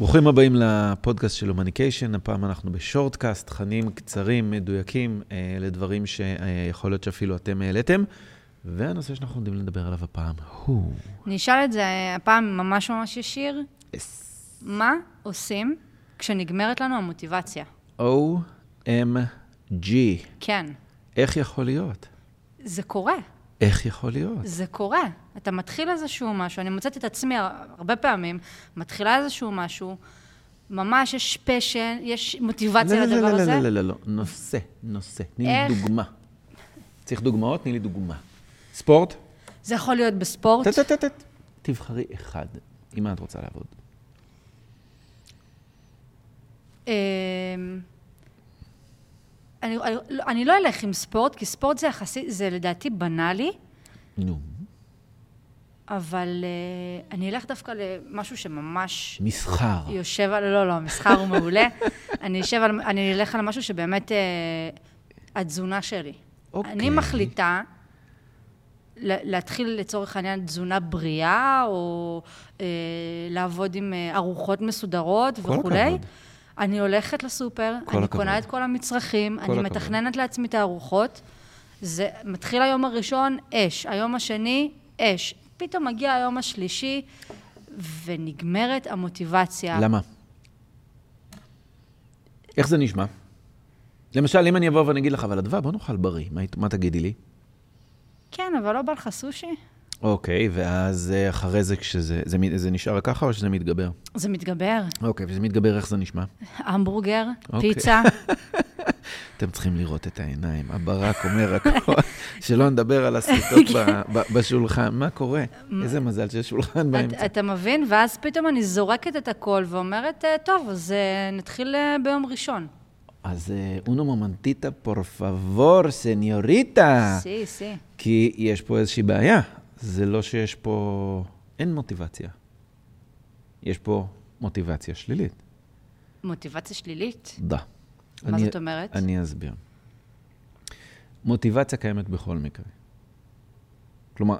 ברוכים הבאים לפודקאסט של הומניקיישן, הפעם אנחנו בשורטקאסט, תכנים קצרים, מדויקים, אה, לדברים שיכול להיות שאפילו אתם העליתם, והנושא שאנחנו עומדים לדבר עליו הפעם הוא... אני אשאל את זה הפעם ממש ממש ישיר. Yes. מה עושים כשנגמרת לנו המוטיבציה? OMG. כן, איך יכול להיות? זה קורה. איך יכול להיות? זה קורה. אתה מתחיל איזשהו משהו, אני מוצאת את עצמי הרבה פעמים, מתחילה איזשהו משהו, ממש יש פשן, יש מוטיבציה לא, לא, לדבר לא, הזה. לא, לא, לא, לא, נושא, נושא. תני לי? דוגמה. צריך דוגמאות? תני לי דוגמה. ספורט? זה יכול להיות בספורט. טט, טט, טט. תבחרי אחד. עם מה את רוצה לעבוד? אני, אני, אני לא אלך עם ספורט, כי ספורט זה יחסי, זה לדעתי בנאלי, נו, אבל uh, אני אלך דווקא למשהו שממש מסחר. יושב על... לא, לא, מסחר הוא מעולה. אני אשב על... אני אלך על משהו שבאמת... אה, התזונה שלי. אוקיי. אני מחליטה להתחיל לצורך העניין תזונה בריאה, או אה, לעבוד עם אה, ארוחות מסודרות כל וכולי. הכבוד. אני הולכת לסופר, אני הכבוד. קונה את כל המצרכים, כל אני הכבוד. מתכננת לעצמי את הארוחות. זה מתחיל היום הראשון, אש. היום השני, אש. פתאום מגיע היום השלישי, ונגמרת המוטיבציה. למה? איך זה נשמע? למשל, אם אני אבוא ואני אגיד לך, אבל אדווה, בוא נאכל בריא, מה, מה תגידי לי? כן, אבל לא בא לך סושי? אוקיי, ואז אה, אחרי זה, כשזה זה, מ- זה נשאר ככה או שזה מתגבר? זה מתגבר. אוקיי, וזה מתגבר, איך זה נשמע? המבורגר, אוקיי. פיצה. אתם צריכים לראות את העיניים. הברק אומר הכל, שלא נדבר על הסריטות ב- בשולחן. מה קורה? איזה מזל שיש שולחן באמצע. אתה מבין? ואז פתאום אני זורקת את הכל ואומרת, "אה, טוב, אז אה, נתחיל ביום ראשון. אז אונו מומנטיטה, פור פבור, סניוריטה. סי, סי. כי יש פה איזושהי בעיה. זה לא שיש פה... אין מוטיבציה. יש פה מוטיבציה שלילית. מוטיבציה שלילית? דה. מה אני- זאת אומרת? אני אסביר. מוטיבציה קיימת בכל מקרה. כלומר,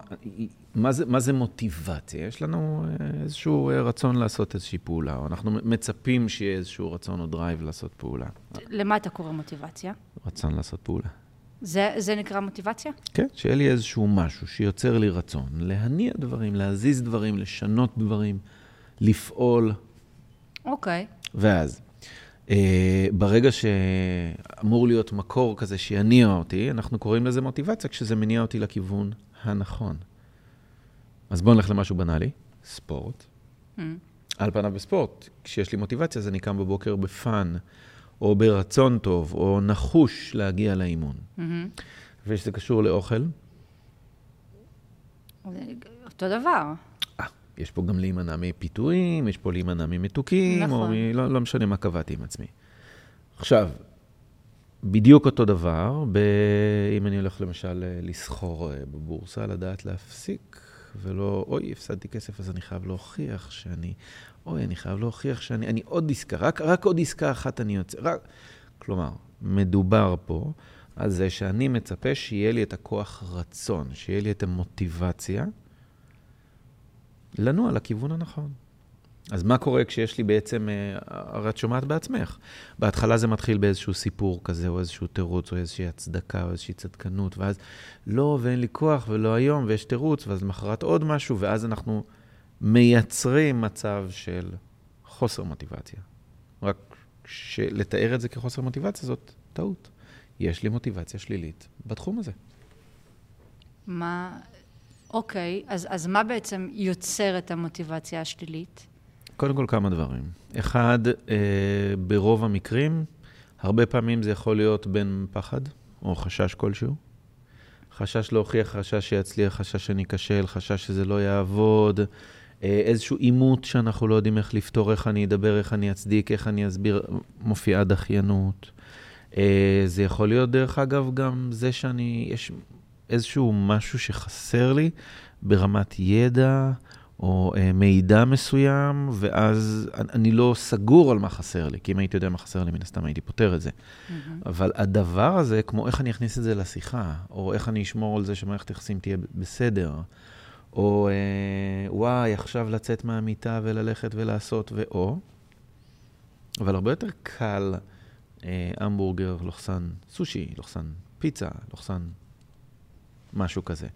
מה זה, מה זה מוטיבציה? יש לנו אה, איזשהו אה, רצון לעשות איזושהי פעולה, או אנחנו מצפים שיהיה איזשהו רצון או drive לעשות פעולה. למה אתה קורא מוטיבציה? רצון לעשות פעולה. זה, זה נקרא מוטיבציה? כן, שיהיה לי איזשהו משהו שיוצר לי רצון להניע דברים, להזיז דברים, לשנות דברים, לפעול, אוקיי. ואז, אה, ברגע שאמור להיות מקור כזה שיניע אותי, אנחנו קוראים לזה מוטיבציה, כשזה מניע אותי לכיוון הנכון. אז בואו נלך למשהו בנאלי, ספורט. Mm. על פניו בספורט, כשיש לי מוטיבציה, אז אני קם בבוקר בפאן, או ברצון טוב, או נחוש להגיע לאימון. מהמם. ושזה קשור לאוכל, אותו דבר. אה, יש פה גם להימנע מפיתויים, יש פה להימנע ממתוקים, נכון. או מ... לא, לא משנה מה קבעתי עם עצמי. עכשיו, בדיוק אותו דבר, ב... אם אני הולך למשל אה, לסחור אה, בבורסה, לדעת להפסיק, ולא, אוי, הפסדתי כסף, אז אני חייב להוכיח שאני, אוי, אני חייב להוכיח שאני, אני עוד עסקה, רק, רק עוד עסקה אחת אני יוצא, רק... כלומר, מדובר פה על זה שאני מצפה שיהיה לי את הכוח רצון, שיהיה לי את המוטיבציה לנוע לכיוון הנכון. אז מה קורה כשיש לי בעצם, אה, הרי את שומעת בעצמך, בהתחלה זה מתחיל באיזשהו סיפור כזה, או איזשהו תירוץ, או איזושהי הצדקה, או איזושהי צדקנות, ואז לא, ואין לי כוח, ולא היום, ויש תירוץ, ואז למחרת עוד משהו, ואז אנחנו מייצרים מצב של חוסר מוטיבציה. רק שלתאר את זה כחוסר מוטיבציה זאת טעות. יש לי מוטיבציה שלילית בתחום הזה. מה... אוקיי, אז, אז מה בעצם יוצר את המוטיבציה השלילית? קודם כל כמה דברים. אחד, אה, ברוב המקרים, הרבה פעמים זה יכול להיות בין פחד או חשש כלשהו. חשש להוכיח, חשש שיצליח, חשש שאני אכשל, חשש שזה לא יעבוד, אה, איזשהו עימות שאנחנו לא יודעים איך לפתור, איך אני אדבר, איך אני אצדיק, איך אני אסביר, מופיעה דחיינות. אה, זה יכול להיות, דרך אגב, גם זה שאני, יש איזשהו משהו שחסר לי ברמת ידע, או אה, מידע מסוים, ואז אני, לא סגור על מה חסר לי, כי אם הייתי יודע מה חסר לי, מן הסתם הייתי פותר את זה. אבל הדבר הזה, כמו איך אני אכניס את זה לשיחה, או איך אני אשמור על זה שמערכת יחסים תהיה בסדר, או אה, וואי, עכשיו לצאת מהמיטה וללכת ולעשות, ואו, אבל הרבה יותר קל אה, המבורגר, לוחסן סושי, לוחסן פיצה, לוחסן משהו כזה.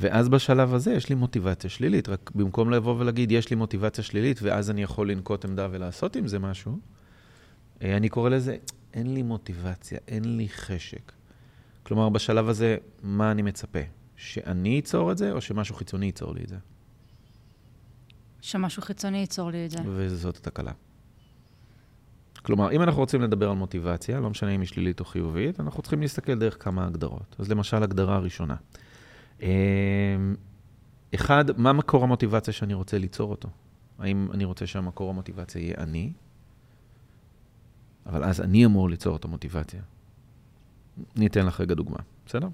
ואז בשלב הזה יש לי מוטיבציה שלילית, רק במקום לבוא ולהגיד, יש לי מוטיבציה שלילית, ואז אני יכול לנקוט עמדה ולעשות עם זה משהו, אה, אני קורא לזה, אין לי מוטיבציה, אין לי חשק. כלומר, בשלב הזה, מה אני מצפה? שאני אצור את זה, או שמשהו חיצוני ייצור לי את זה? שמשהו חיצוני ייצור לי את זה. וזאת התקלה. כלומר, אם אנחנו רוצים לדבר על מוטיבציה, לא משנה אם היא שלילית או חיובית, אנחנו צריכים להסתכל דרך כמה הגדרות. אז למשל, הגדרה הראשונה. אמ, אחד, מה מקור המוטיבציה שאני רוצה ליצור אותו? האם אני רוצה שהמקור המוטיבציה יהיה אני? אבל אז אני אמור ליצור את המוטיבציה. אני אתן לך רגע דוגמה, בסדר?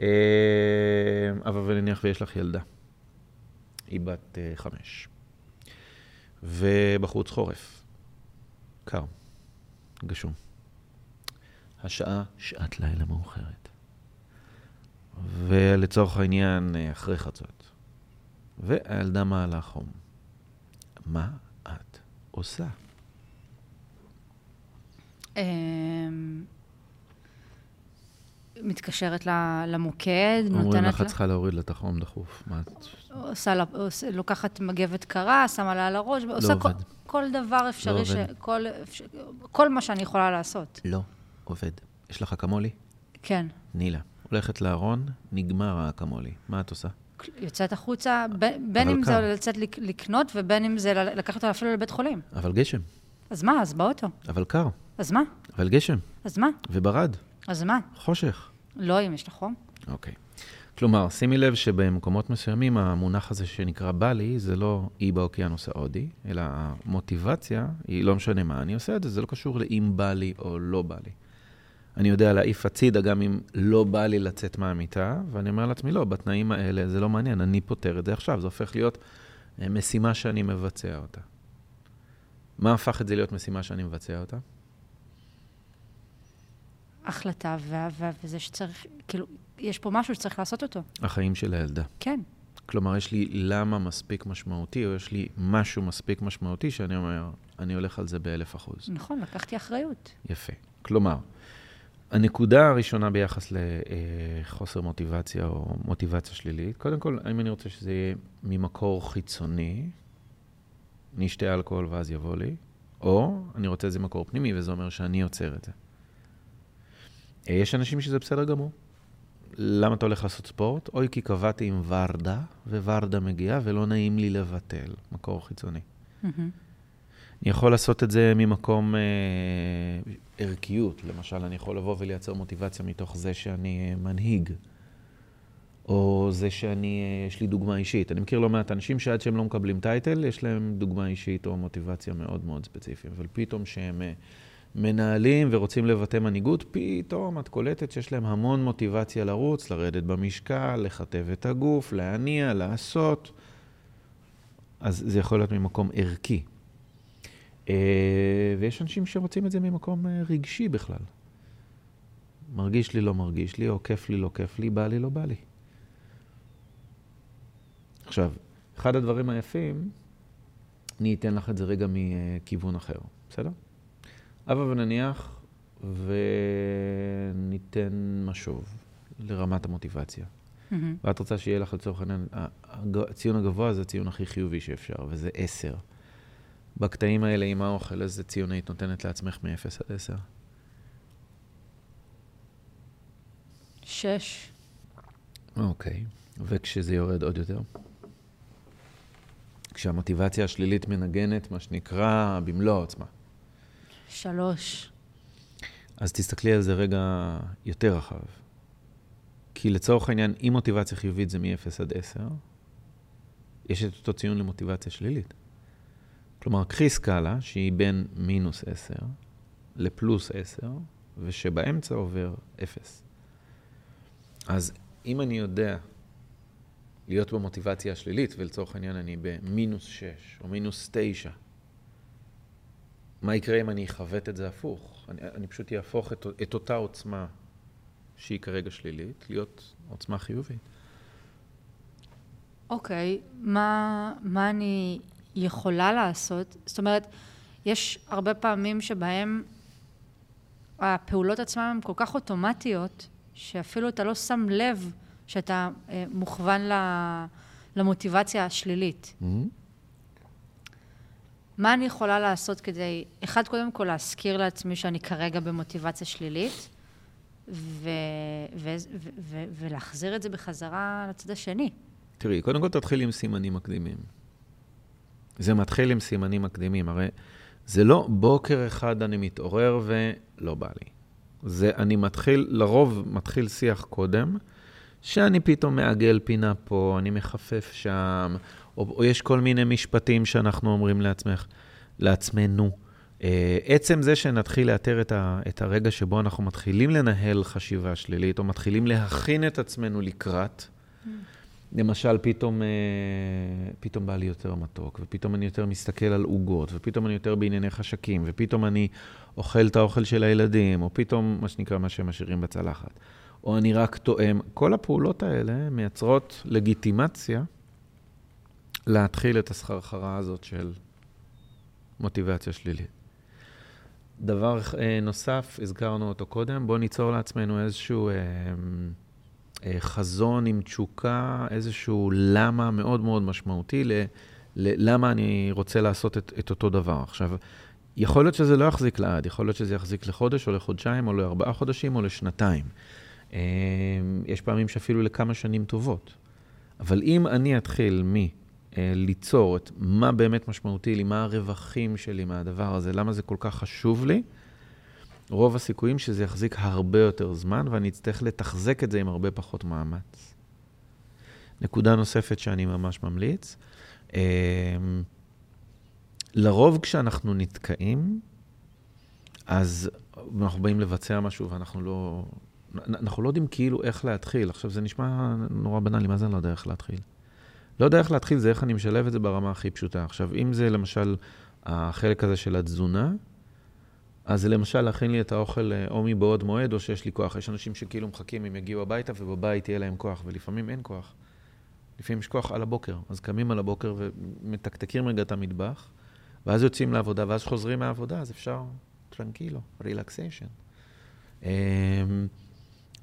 אמ, אבל נניח ויש לך ילדה. היא בת uh, חמש. ובחוץ חורף. קר. גשום. השעה שעת לילה מאוחרת. ולצורך העניין, אחרי חצות. והילדה מעלה חום. מה את עושה? מתקשרת למוקד, נותנת אומרים לה... לך, את צריכה להוריד לה את החום דחוף. מה את... עושה לה, עושה, לוקחת מגבת קרה, שמה לה על הראש, עושה כל, עובד. כל דבר אפשרי, לא. ש, כל, כל מה שאני יכולה לעשות. לא עובד. יש לך אקמולי? כן. נילה. הולכת לארון, נגמר האקמולי. מה את עושה? יוצאת החוצה, ב- בין אם קר. זה לצאת לק- לקנות ובין אם זה לקחת אותה אפילו לבית חולים. אבל גשם. אז מה, אז באוטו. אבל קר. אז מה? אבל גשם. אז מה? וברד. אז מה? חושך. לא אם יש לך חום. אוקיי. כלומר, שימי לב שבמקומות מסוימים המונח הזה שנקרא בא לי, זה לא אי באוקיינוס ההודי, אלא המוטיבציה היא לא משנה מה אני עושה את זה, זה לא קשור לאם בא לי או לא בא לי. אני יודע להעיף הצידה גם אם לא בא לי לצאת מהמיטה, ואני אומר לעצמי, לא, בתנאים האלה זה לא מעניין, אני פותר את זה עכשיו, זה הופך להיות אה, משימה שאני מבצע אותה. מה הפך את זה להיות משימה שאני מבצע אותה? החלטה, וזה שצריך, כאילו, יש פה משהו שצריך לעשות אותו. החיים של הילדה. כן. כלומר, יש לי למה מספיק משמעותי, או יש לי משהו מספיק משמעותי שאני אומר, אני הולך על זה באלף אחוז. נכון, לקחתי אחריות. יפה. כלומר, הנקודה הראשונה ביחס לחוסר מוטיבציה או מוטיבציה שלילית, קודם כל, האם אני רוצה שזה יהיה ממקור חיצוני, אני אשתה אלכוהול ואז יבוא לי, או אני רוצה איזה מקור פנימי, וזה אומר שאני יוצר את זה. יש אנשים שזה בסדר גמור. למה אתה הולך לעשות ספורט? אוי, כי קבעתי עם ורדה, וורדה מגיעה, ולא נעים לי לבטל. מקור חיצוני. מהמם. אני יכול לעשות את זה ממקום אה, ערכיות. למשל, אני יכול לבוא ולייצר מוטיבציה מתוך זה שאני אה, מנהיג, או זה שאני, אה, יש לי דוגמה אישית. אני מכיר לא מעט אנשים שעד שהם לא מקבלים טייטל, יש להם דוגמה אישית או מוטיבציה מאוד מאוד ספציפית. אבל פתאום שהם אה, מנהלים ורוצים לבטא מנהיגות, פתאום את קולטת שיש להם המון מוטיבציה לרוץ, לרדת במשקל, לכתב את הגוף, להניע, לעשות. אז זה יכול להיות ממקום ערכי. אה, ויש אנשים שרוצים את זה ממקום אה, רגשי בכלל. מרגיש לי, לא מרגיש לי, או כיף לי, לא כיף לי, בא לי, לא בא לי. עכשיו, אחד הדברים היפים, אני אתן לך את זה רגע מכיוון אחר, בסדר? הבה ונניח וניתן משוב לרמת המוטיבציה. מהמם. ואת רוצה שיהיה לך לצורך העניין, הציון הגבוה זה הציון הכי חיובי שאפשר, וזה עשר. בקטעים האלה עם האוכל, איזה ציון היית נותנת לעצמך מ-0 עד 10? שש. אוקיי. וכשזה יורד עוד יותר? כשהמוטיבציה השלילית מנגנת, מה שנקרא, במלוא העוצמה. שלוש. אז תסתכלי על זה רגע יותר רחב. כי לצורך העניין, אם מוטיבציה חיובית זה מ-0 עד 10, יש את אותו ציון למוטיבציה שלילית. כלומר, קחי סקאלה שהיא בין מינוס 10 לפלוס 10, ושבאמצע עובר 0. אז אם אני יודע להיות במוטיבציה השלילית, ולצורך העניין אני במינוס 6 או מינוס 9, מה יקרה אם אני אכוות את זה הפוך? אני, אני פשוט אהפוך את, את אותה עוצמה שהיא כרגע שלילית, להיות עוצמה חיובית. אוקיי, מה, מה אני יכולה לעשות? זאת אומרת, יש הרבה פעמים שבהם הפעולות עצמן הן כל כך אוטומטיות, שאפילו אתה לא שם לב שאתה אה, מוכוון למוטיבציה השלילית. Mm-hmm. מה אני יכולה לעשות כדי, אחד, קודם כל להזכיר לעצמי שאני כרגע במוטיבציה שלילית, ו- ו- ו- ו- ולהחזיר את זה בחזרה לצד השני. תראי, קודם כל תתחיל עם סימנים מקדימים. זה מתחיל עם סימנים מקדימים, הרי זה לא בוקר אחד אני מתעורר ולא בא לי. זה אני מתחיל, לרוב מתחיל שיח קודם, שאני פתאום מעגל פינה פה, אני מחפף שם, או, או יש כל מיני משפטים שאנחנו אומרים לעצמך, לעצמנו. אה, עצם זה שנתחיל לאתר את, ה, את הרגע שבו אנחנו מתחילים לנהל חשיבה שלילית, או מתחילים להכין את עצמנו לקראת, mm. למשל, פתאום, אה, פתאום בא לי יותר מתוק, ופתאום אני יותר מסתכל על עוגות, ופתאום אני יותר בענייני חשקים, ופתאום אני אוכל את האוכל של הילדים, או פתאום, מה שנקרא, מה שהם משאירים בצלחת. או אני רק תואם. כל הפעולות האלה מייצרות לגיטימציה להתחיל את הסחרחרה הזאת של מוטיבציה שלילית. דבר אה, נוסף, הזכרנו אותו קודם, בואו ניצור לעצמנו איזשהו אה, אה, חזון עם תשוקה, איזשהו למה מאוד מאוד משמעותי ל, ל, למה אני רוצה לעשות את, את אותו דבר. עכשיו, יכול להיות שזה לא יחזיק לעד, יכול להיות שזה יחזיק לחודש או לחודשיים או לארבעה חודשים או לשנתיים. אה, יש פעמים שאפילו לכמה שנים טובות. אבל אם אני אתחיל מ... אה, ליצור את מה באמת משמעותי לי, מה הרווחים שלי מהדבר הזה, למה זה כל כך חשוב לי, רוב הסיכויים שזה יחזיק הרבה יותר זמן, ואני אצטרך לתחזק את זה עם הרבה פחות מאמץ. נקודה נוספת שאני ממש ממליץ, אה, לרוב כשאנחנו נתקעים, אז אנחנו באים לבצע משהו ואנחנו לא... אנחנו לא יודעים כאילו איך להתחיל. עכשיו, זה נשמע נורא בנאלי, מה זה אני לא יודע איך להתחיל? לא יודע איך להתחיל, זה איך אני משלב את זה ברמה הכי פשוטה. עכשיו, אם זה למשל החלק הזה של התזונה, אז זה למשל להכין לי את האוכל אה, או מבעוד מועד, או שיש לי כוח. יש אנשים שכאילו מחכים אם יגיעו הביתה, ובבית יהיה להם כוח, ולפעמים אין כוח. לפעמים יש כוח על הבוקר. אז קמים על הבוקר ומתקתקים רגע את המטבח, ואז יוצאים לעבודה, ואז חוזרים מהעבודה, אז אפשר טרנקילו, רילקסיישן. אמ,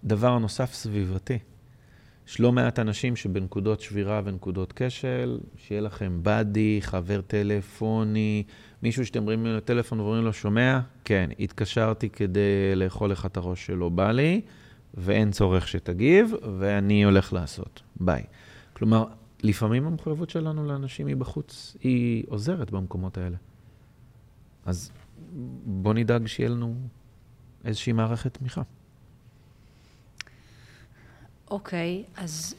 דבר נוסף סביבתי. יש לא מעט אנשים שבנקודות שבירה ונקודות כשל, שיהיה לכם באדי, חבר טלפוני, מישהו שאתם אומרים לו טלפון ואומרים לו, שומע? כן, התקשרתי כדי לאכול לך את הראש שלא בא לי, ואין צורך שתגיב, ואני הולך לעשות. ביי. כלומר, לפעמים המחויבות שלנו לאנשים מבחוץ, היא עוזרת במקומות האלה. אז בואו נדאג שיהיה לנו איזושהי מערכת תמיכה. אוקיי, אז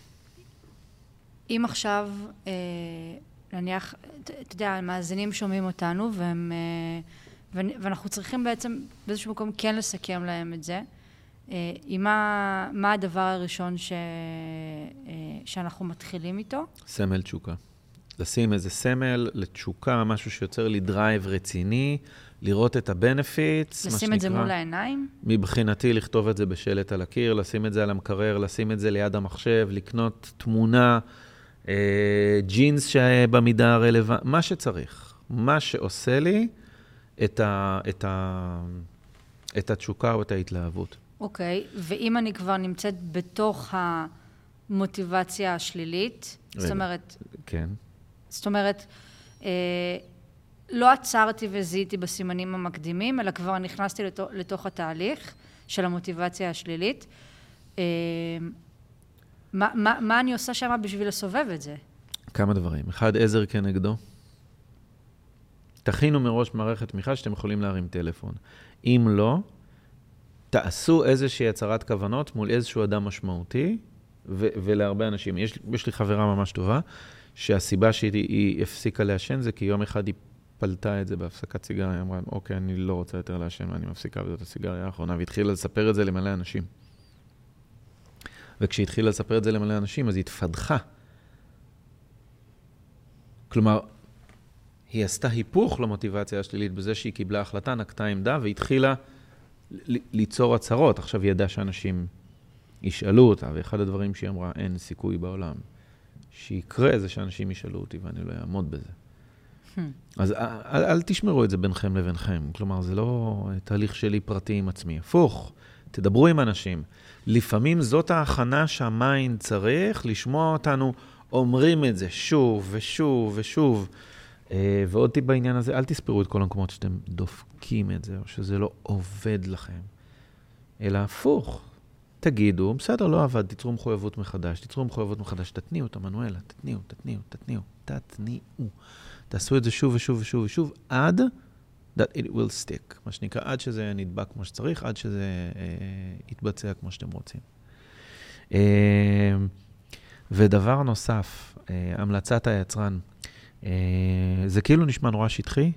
אם עכשיו, אה, נניח, אתה יודע, המאזינים שומעים אותנו, והם, אה, ואנחנו צריכים בעצם באיזשהו מקום כן לסכם להם את זה. אה, מה, מה הדבר הראשון ש, אה, שאנחנו מתחילים איתו? סמל תשוקה. לשים איזה סמל לתשוקה, משהו שיוצר לי drive רציני, לראות את ה-benefits, לשים את זה מול העיניים? מבחינתי, לכתוב את זה בשלט על הקיר, לשים את זה על המקרר, לשים את זה ליד המחשב, לקנות תמונה, אה, ג'ינס שבמידה הרלוונטית, מה שצריך. מה שעושה לי את, ה, את, ה, את התשוקה או את ההתלהבות. אוקיי, okay. ואם אני כבר נמצאת בתוך המוטיבציה השלילית, זאת אומרת... כן. זאת אומרת, אה, לא עצרתי וזיהיתי בסימנים המקדימים, אלא כבר נכנסתי לתוך, לתוך התהליך של המוטיבציה השלילית. אה, מה, מה, מה אני עושה שם בשביל לסובב את זה? כמה דברים. אחד, עזר כנגדו. תכינו מראש מערכת תמיכה שאתם יכולים להרים טלפון. אם לא, תעשו איזושהי הצהרת כוונות מול איזשהו אדם משמעותי, ו- ולהרבה אנשים. יש, יש לי חברה ממש טובה, שהסיבה שהיא הפסיקה לעשן זה כי יום אחד היא פלטה את זה בהפסקת סיגריה, היא אמרה, אוקיי, אני לא רוצה יותר לעשן ואני מפסיקה וזאת הסיגריה האחרונה, והתחילה לספר את זה למלא אנשים. וכשהיא התחילה לספר את זה למלא אנשים, אז היא התפדחה. כלומר, היא עשתה היפוך למוטיבציה השלילית בזה שהיא קיבלה החלטה, נקטה עמדה והתחילה ליצור הצהרות. עכשיו היא ידעה שאנשים ישאלו אותה, ואחד הדברים שהיא אמרה, אין סיכוי בעולם שיקרה זה שאנשים ישאלו אותי ואני לא אעמוד בזה. אז אל, אל תשמרו את זה ביניכם לבינכם. כלומר, זה לא תהליך שלי פרטי עם עצמי. הפוך, תדברו עם אנשים. לפעמים זאת ההכנה שהמיינד צריך, לשמוע אותנו אומרים את זה שוב ושוב ושוב. אה, ועוד טיפ בעניין הזה, אל תספרו את כל המקומות שאתם דופקים את זה, או שזה לא עובד לכם. אלא הפוך, תגידו, בסדר, לא עבד, תיצרו מחויבות מחדש, תיצרו מחויבות מחדש, תתניעו את המנואלה, תתניעו, תתניעו, תתניעו, תתניעו. תעשו את זה שוב ושוב ושוב ושוב, עד that it will stick, מה שנקרא, עד שזה נדבק כמו שצריך, עד שזה אה, יתבצע כמו שאתם רוצים. אה, ודבר נוסף, אה, המלצת היצרן, אה, זה כאילו נשמע נורא שטחי,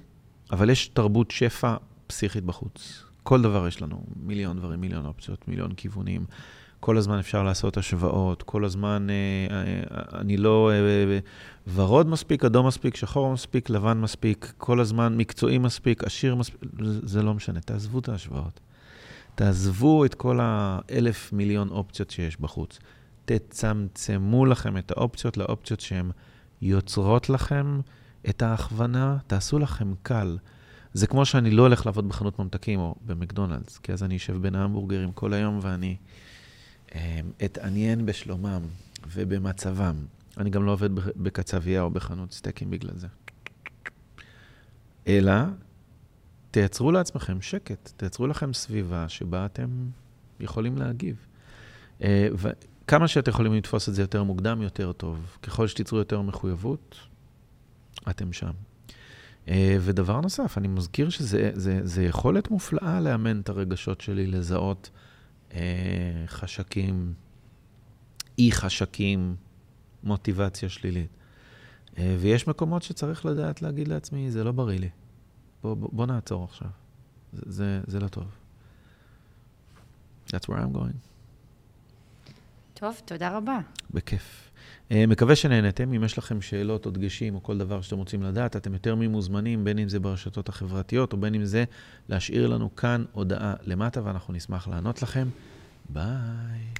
אבל יש תרבות שפע פסיכית בחוץ. כל דבר יש לנו, מיליון דברים, מיליון אופציות, מיליון כיוונים. כל הזמן אפשר לעשות השוואות, כל הזמן אה, אה, אני לא אה, אה, ורוד מספיק, אדום מספיק, שחור מספיק, לבן מספיק, כל הזמן מקצועי מספיק, עשיר מספיק, זה לא משנה, תעזבו את ההשוואות. תעזבו את כל האלף מיליון אופציות שיש בחוץ. תצמצמו לכם את האופציות לאופציות שהן יוצרות לכם את ההכוונה, תעשו לכם קל. זה כמו שאני לא הולך לעבוד בחנות ממתקים או במקדונלדס, כי אז אני אשב בין ההמבורגרים כל היום ואני אה, אתעניין בשלומם ובמצבם. אני גם לא עובד בקצבייה או בחנות סטייקים בגלל זה. אלא, תייצרו לעצמכם שקט, תייצרו לכם סביבה שבה אתם יכולים להגיב. אה, וכמה שאתם יכולים לתפוס את זה יותר מוקדם, יותר טוב. ככל שתיצרו יותר מחויבות, אתם שם. אה, ודבר נוסף, אני מזכיר שזה זה, זה יכולת מופלאה לאמן את הרגשות שלי, לזהות אה, חשקים, אי חשקים, מוטיבציה שלילית. אה, ויש מקומות שצריך לדעת להגיד לעצמי, זה לא בריא לי. בוא, בוא, בוא נעצור עכשיו. זה, זה, זה לא טוב. That's where I'm going. טוב, תודה רבה. בכיף. אה, מקווה שנהנתם. אם יש לכם שאלות או דגשים או כל דבר שאתם רוצים לדעת, אתם יותר ממוזמנים, בין אם זה ברשתות החברתיות או בין אם זה להשאיר לנו כאן הודעה למטה, ואנחנו נשמח לענות לכם. ביי.